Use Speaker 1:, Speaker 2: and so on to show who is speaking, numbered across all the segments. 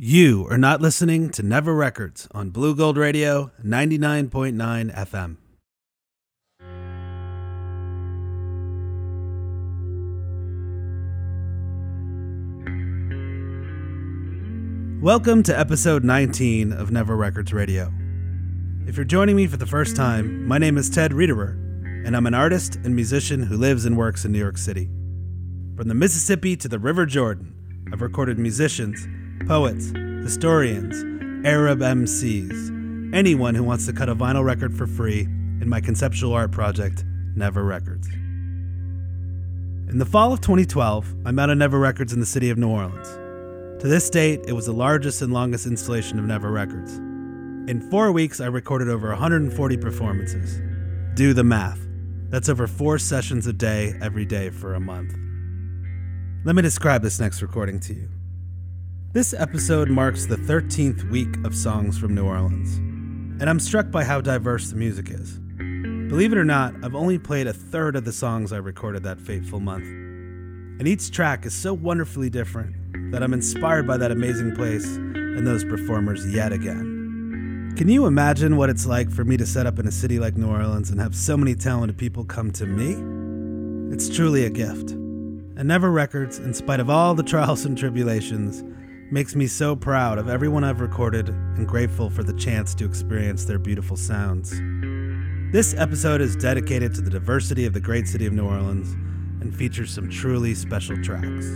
Speaker 1: You are not listening to Never Records on Blugold Radio 99.9 FM. Welcome to episode 19 of Never Records Radio. If you're joining me for the first time, my name is Ted Riederer, and I'm an artist and musician who lives and works in New York City. From the Mississippi to the River Jordan, I've recorded musicians, poets, historians, Arab MCs, anyone who wants to cut a vinyl record for free in my conceptual art project, Never Records. In the fall of 2012, I'm out of Never Records in the city of New Orleans. To this date, it was the largest and longest installation of Never Records. In four weeks, I recorded over 140 performances. Do the math. That's over four sessions a day, every day for a month. Let me describe this next recording to you. This episode marks the 13th week of songs from New Orleans, and I'm struck by how diverse the music is. Believe it or not, I've only played a third of the songs I recorded that fateful month. And each track is so wonderfully different that I'm inspired by that amazing place and those performers yet again. Can you imagine what it's like for me to set up in a city like New Orleans and have so many talented people come to me? It's truly a gift. And Never Records, in spite of all the trials and tribulations, makes me so proud of everyone I've recorded and grateful for the chance to experience their beautiful sounds. This episode is dedicated to the diversity of the great city of New Orleans and features some truly special tracks.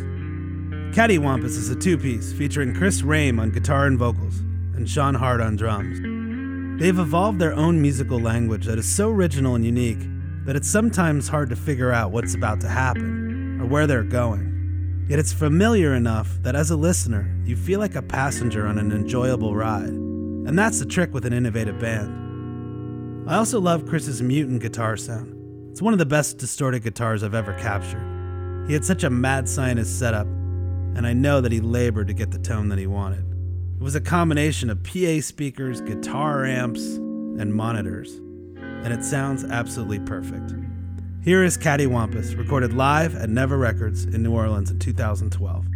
Speaker 1: Cattywampus is a two piece featuring Chris Rame on guitar and vocals and Sean Hart on drums. They've evolved their own musical language that is so original and unique that it's sometimes hard to figure out what's about to happen or where they're going. Yet it's familiar enough that as a listener, you feel like a passenger on an enjoyable ride. And that's the trick with an innovative band. I also love Chris's mutant guitar sound. It's one of the best distorted guitars I've ever captured. He had such a mad scientist setup and I know that he labored to get the tone that he wanted. It was a combination of PA speakers, guitar amps, and monitors, and it sounds absolutely perfect. Here is Cattywampus, recorded live at Never Records in New Orleans in 2012.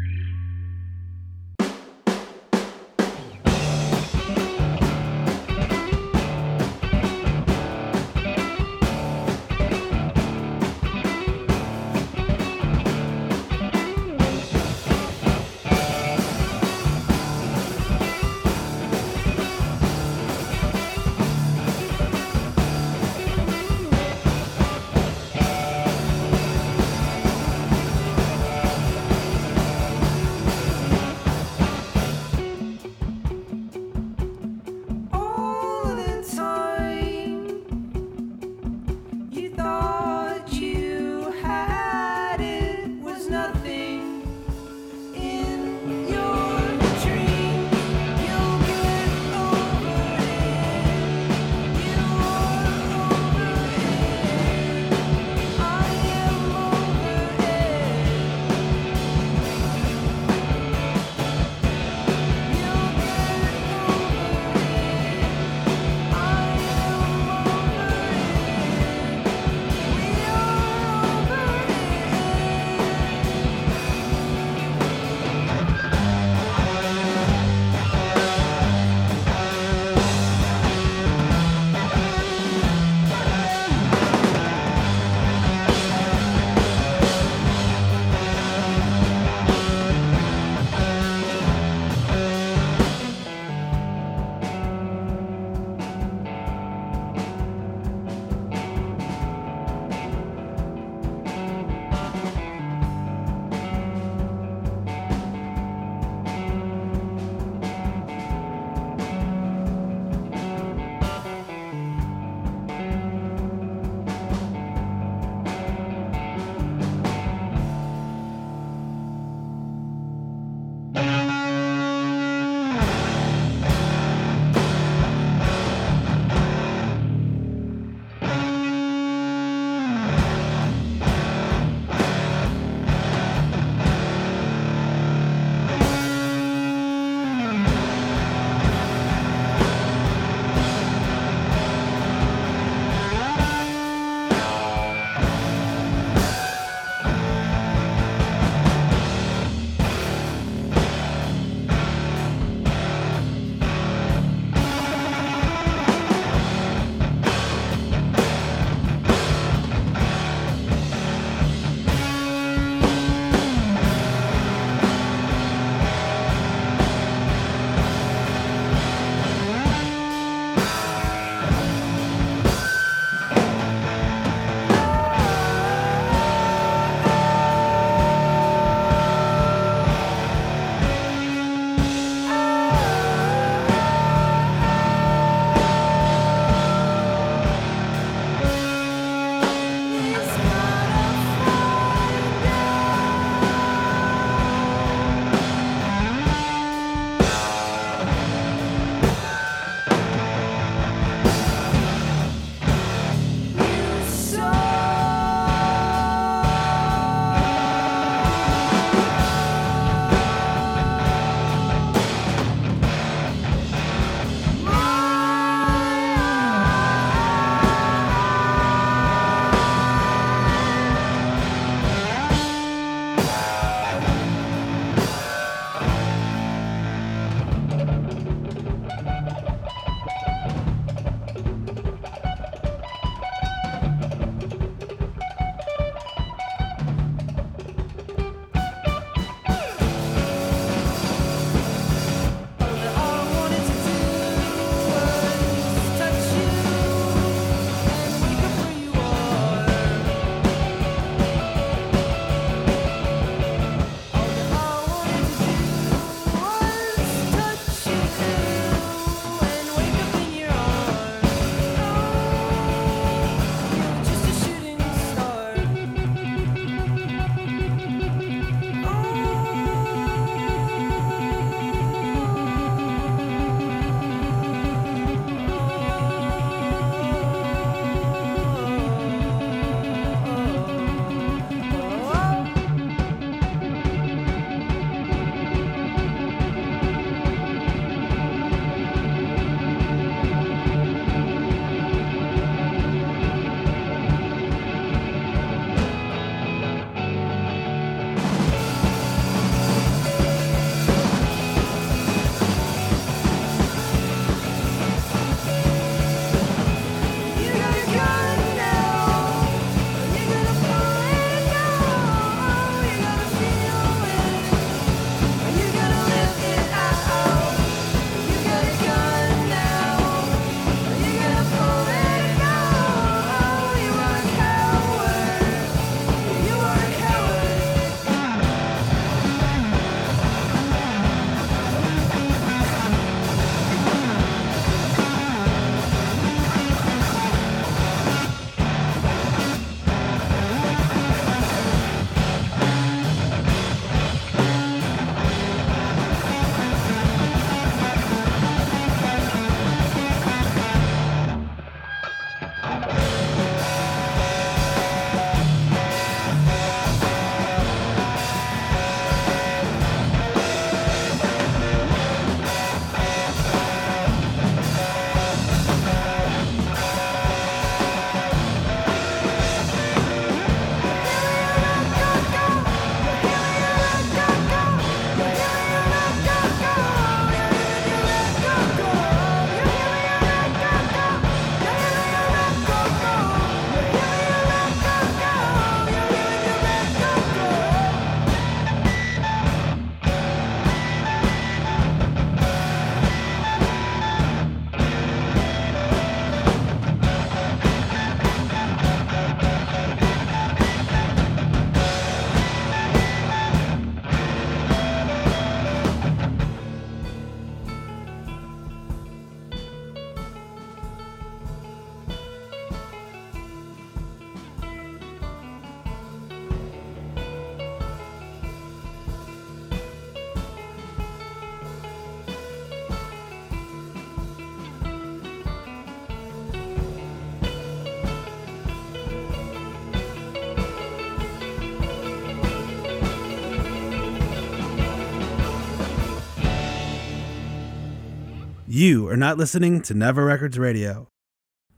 Speaker 1: You are not listening to Never Records Radio.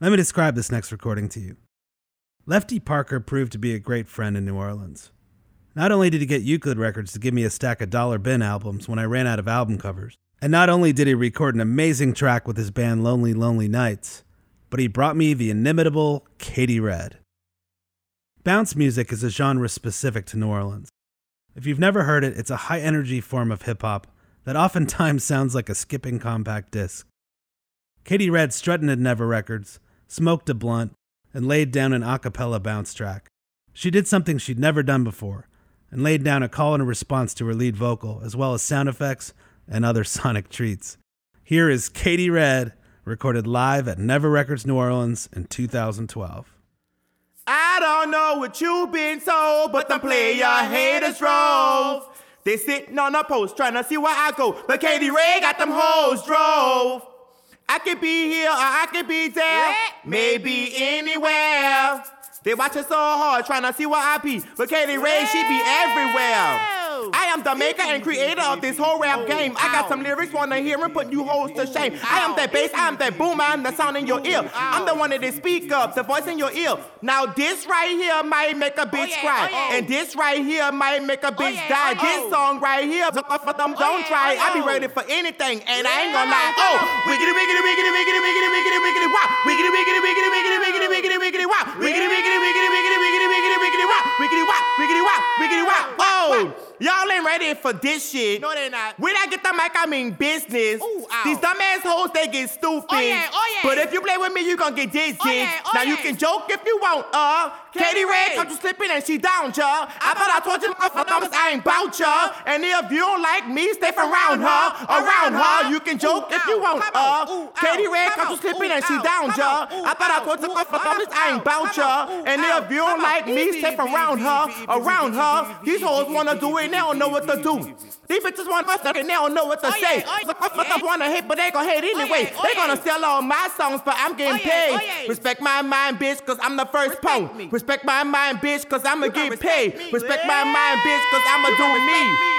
Speaker 1: Let me describe this next recording to you. Lefty Parker proved to be a great friend in New Orleans. Not only did he get Euclid Records to give me a stack of Dollar Bin albums when I ran out of album covers, and not only did he record an amazing track with his band Lonely Lonely Nights, but he brought me the inimitable Katey Red. Bounce music is a genre specific to New Orleans. If you've never heard it, it's a high energy form of hip hop that oftentimes sounds like a skipping compact disc. Katey Red strutted at Never Records, smoked a blunt, and laid down an a cappella bounce track. She did something she'd never done before, and laid down a call and a response to her lead vocal, as well as sound effects and other sonic treats. Here is Katey Red, recorded live at Never Records New Orleans in 2012.
Speaker 2: I don't know what you've been told, but the player haters drove. They sitting on a post trying to see where I go. But Katie Ray got them hoes drove. I could be here or I could be there. Maybe anywhere. They watch watching so hard trying to see where I be. But Katie Ray, she be everywhere. I am the maker and creator of this whole rap game. I got some lyrics, wanna hear and put you hoes to shame. I am that bass, I am that boom, I am the sound in your ear. I'm the one that they speak up, the voice in your ear. Now this right here might make a bitch cry, and this right here might make a bitch die. This song right here, for them don't try. I be ready for anything, and I ain't gonna lie. Oh, wiggity wiggity wiggity wiggity wiggity wiggity wiggity wow, wiggity wiggity wiggity wiggity wiggity wiggity wiggity wow, wiggity wiggity wiggity wiggity wiggity wiggity wiggity wow, wiggity wow, wiggity wow, wiggity wow. Oh. Y'all ain't ready for this shit.
Speaker 3: No, they're not.
Speaker 2: When I get the mic, I mean business.
Speaker 3: Ooh, ow.
Speaker 2: These dumb assholes, they get stupid.
Speaker 3: Oh, yeah, oh, yeah.
Speaker 2: But if you play with me, you gon' get dizzy.
Speaker 3: Oh, yeah, oh,
Speaker 2: now you can joke if you want, uh.
Speaker 3: Katey
Speaker 2: Red come to slipping and she down, ya. I thought I told you, my motherfuckers, I ain't bout ya. And if you don't like me, stay from around her, around her. You can joke if you want, uh.
Speaker 3: Katey.
Speaker 2: Red
Speaker 3: Come
Speaker 2: to slipping and she
Speaker 3: ow.
Speaker 2: down,
Speaker 3: Come
Speaker 2: ya. I thought I told you,
Speaker 3: Ooh,
Speaker 2: motherfuckers. I ain't bout
Speaker 3: Come
Speaker 2: ya. And if you don't like me, stay from around her, around her. These hoes wanna do it, they don't know what to do. These bitches want us and they don't know what to say. Motherfuckers wanna hate, but they gon' hate anyway. They gonna sell all my songs, but I'm getting paid. Respect my mind, bitch, cause I'm the first
Speaker 3: me.
Speaker 2: Respect my mind, bitch, cause I'ma get paid. Respect my mind, bitch, cause I'ma do me.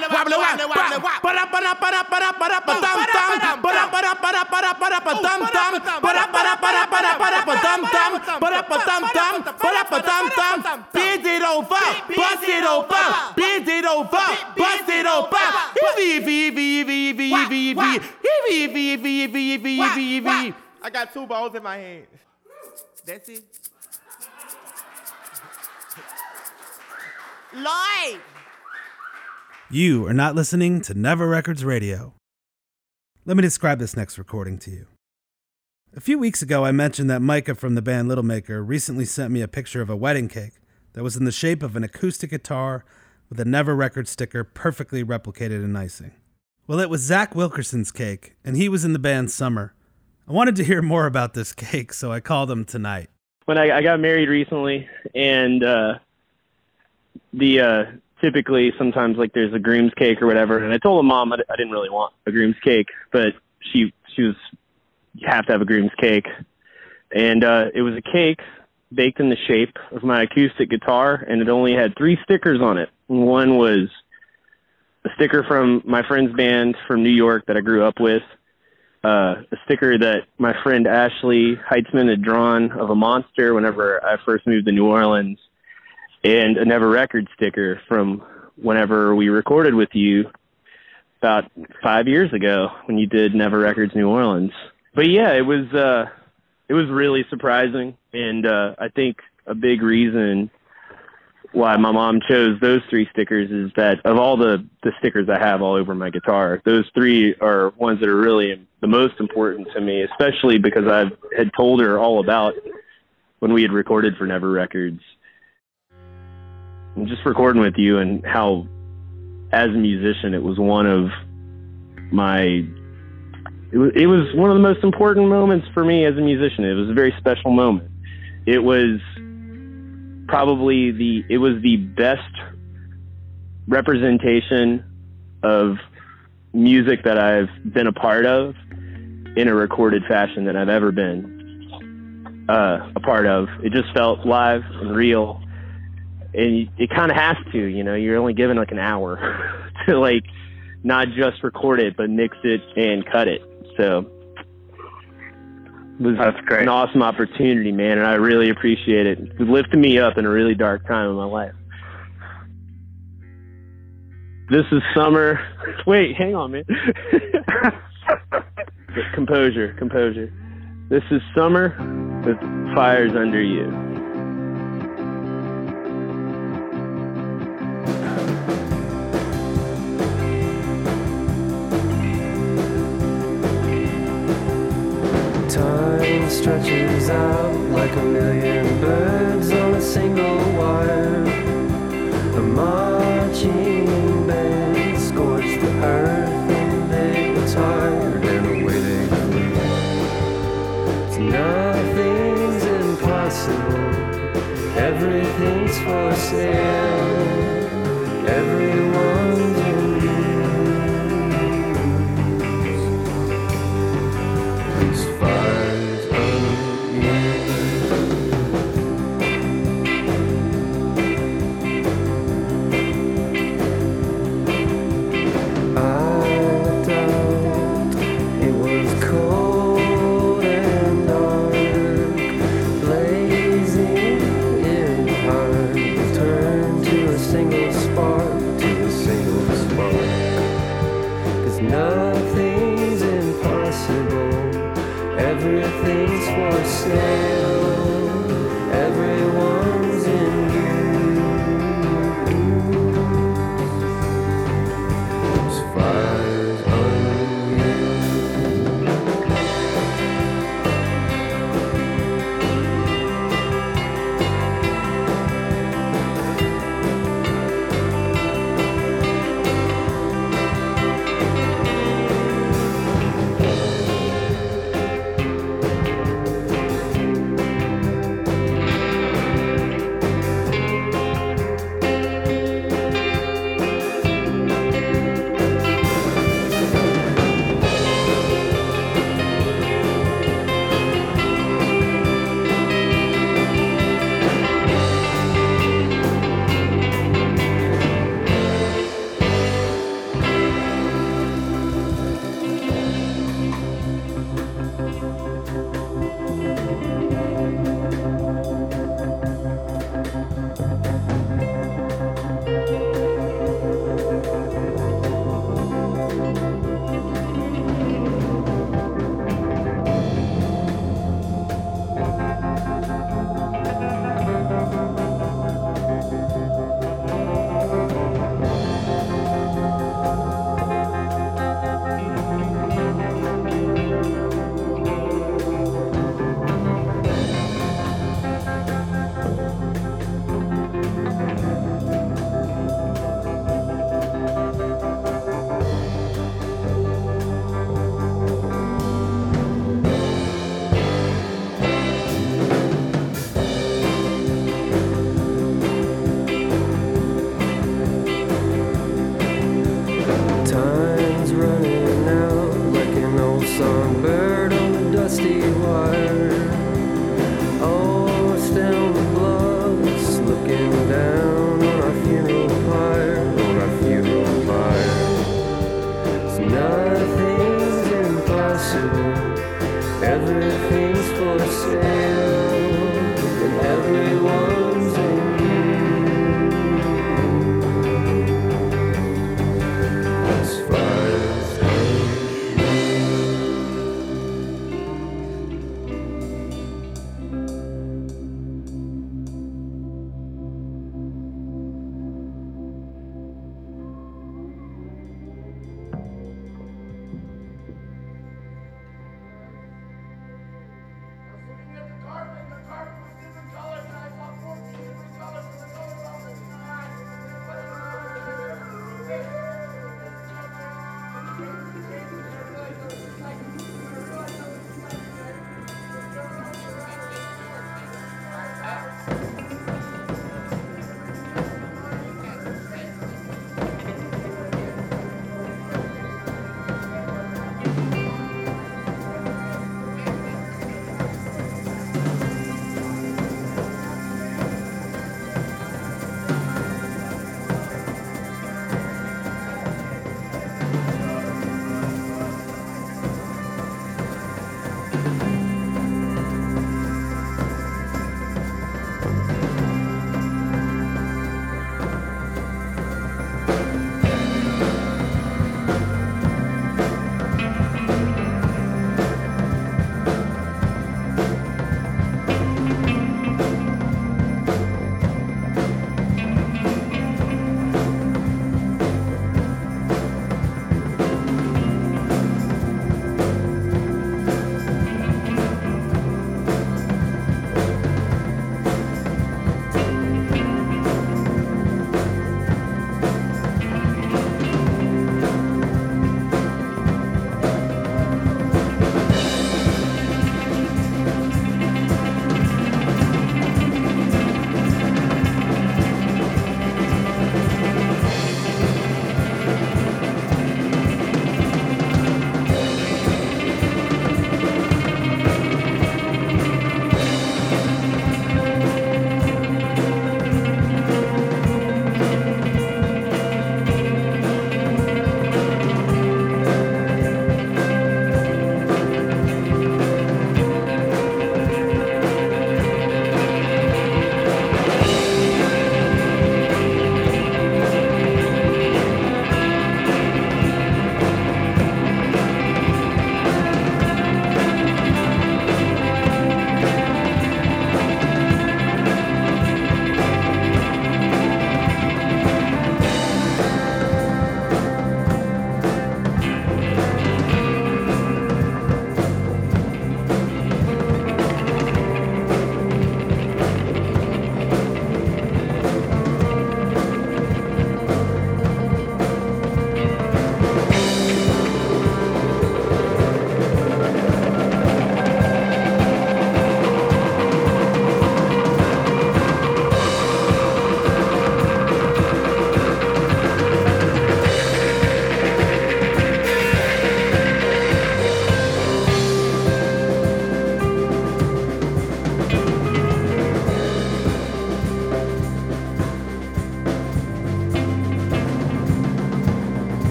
Speaker 2: da ba dum dum, ba da ba dum dum. Bend it over, bust it over, bend it over, bust it over. Eevee, eevee, eevee, eevee, eevee, eevee, eevee, eevee, eevee, eevee, eevee, eevee, eevee. I got two balls in my hand. That's it.
Speaker 3: Lloyd.
Speaker 1: You are not listening to Never Records Radio. Let me describe this next recording to you. A few weeks ago, I mentioned that Micah from the band Little Maker recently sent me a picture of a wedding cake that was in the shape of an acoustic guitar with a Never Records sticker perfectly replicated in icing. Well, it was Zach Wilkerson's cake, and he was in the band Summer. I wanted to hear more about this cake, so I called him tonight.
Speaker 4: when I, I got married recently, and uh, the uh, typically sometimes like there's a groom's cake or whatever, and I told the mom I, I didn't really want a groom's cake, but she she was you have to have a groom's cake, and uh, it was a cake baked in the shape of my acoustic guitar, and it only had three stickers on it. One was a sticker from my friend's band from New York that I grew up with uh, a sticker that my friend Ashley Heitzman had drawn of a monster whenever I first moved to New Orleans, and a Never Record sticker from whenever we recorded with you about five years ago when you did Never Records New Orleans. But yeah, it was uh, it was really surprising, and uh, I think a big reason why my mom chose those three stickers is that of all the the stickers I have all over my guitar, those three are ones that are really the most important to me, especially because I had told her all about when we had recorded for Never Records. Just recording with you and how as a musician it was one of my it was it was one of the most important moments for me as a musician. It was a very special moment. It was probably the it was the best representation of music that I've been a part of in a recorded fashion that I've ever been uh, a part of. It just felt live and real, and it kind of has to. You know, you're only given like an hour to like not just record it, but mix it and cut it. So it was
Speaker 3: That's great.
Speaker 4: an awesome opportunity, man, and I really appreciate it. It lifted me up in a really dark time in my life. This is summer. Wait, hang on, man. composure, composure. This is summer with fires under you.
Speaker 5: Stretches out like a million birds on a single wire. A marching band scorched the earth and they were tired and flew. Nothing's impossible, everything's for sale.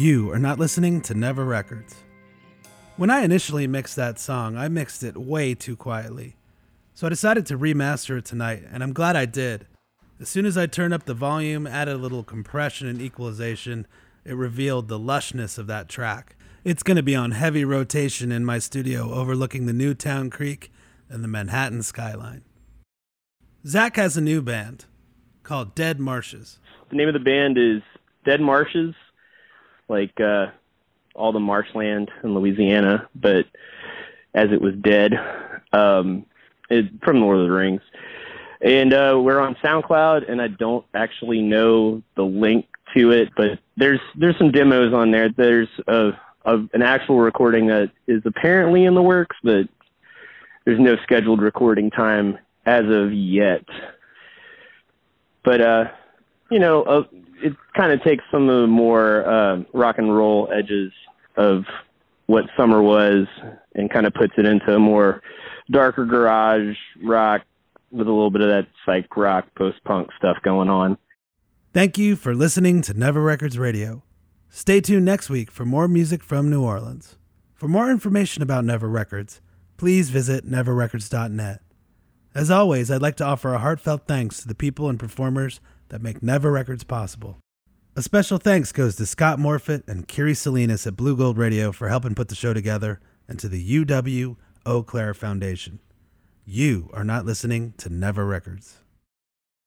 Speaker 5: You
Speaker 1: are not listening to Never Records. When I initially mixed that song, I mixed it way too quietly. So I decided to remaster it tonight, and I'm glad I did. As soon as I turned up the volume, added a little compression and equalization, it revealed the lushness of that track. It's going to be on heavy rotation in my studio overlooking the Newtown Creek and the Manhattan skyline. Zach has a new band called Dead Marshes.
Speaker 4: The name of the band is Dead Marshes, like uh, all the marshland in Louisiana, but as it was dead, um, it, from Lord of the Rings. And uh, we're on SoundCloud, and I don't actually know the link to it, but there's there's some demos on there. There's a, an actual recording that is apparently in the works, but there's no scheduled recording time as of yet. But uh, you know, uh, it kind of takes some of the more uh, rock and roll edges of what summer was, and kind of puts it into a more darker garage rock with a little bit of that psych rock, post punk stuff going on.
Speaker 1: Thank you for listening to Never Records Radio. Stay tuned next week for more music from New Orleans. For more information about Never Records, please visit neverrecords.net. As always, I'd like to offer a heartfelt thanks to the people and performers that make Never Records possible. A special thanks goes to Scott Morfitt and Kiri Salinas at Blugold Radio for helping put the show together, and to the UW Eau Claire Foundation. You are not listening to Never Records.